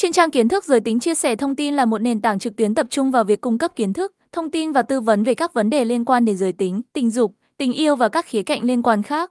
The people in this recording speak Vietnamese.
Trên trang kiến thức giới tính chia sẻ thông tin là một nền tảng trực tuyến tập trung vào việc cung cấp kiến thức, thông tin và tư vấn về các vấn đề liên quan đến giới tính, tình dục, tình yêu và các khía cạnh liên quan khác.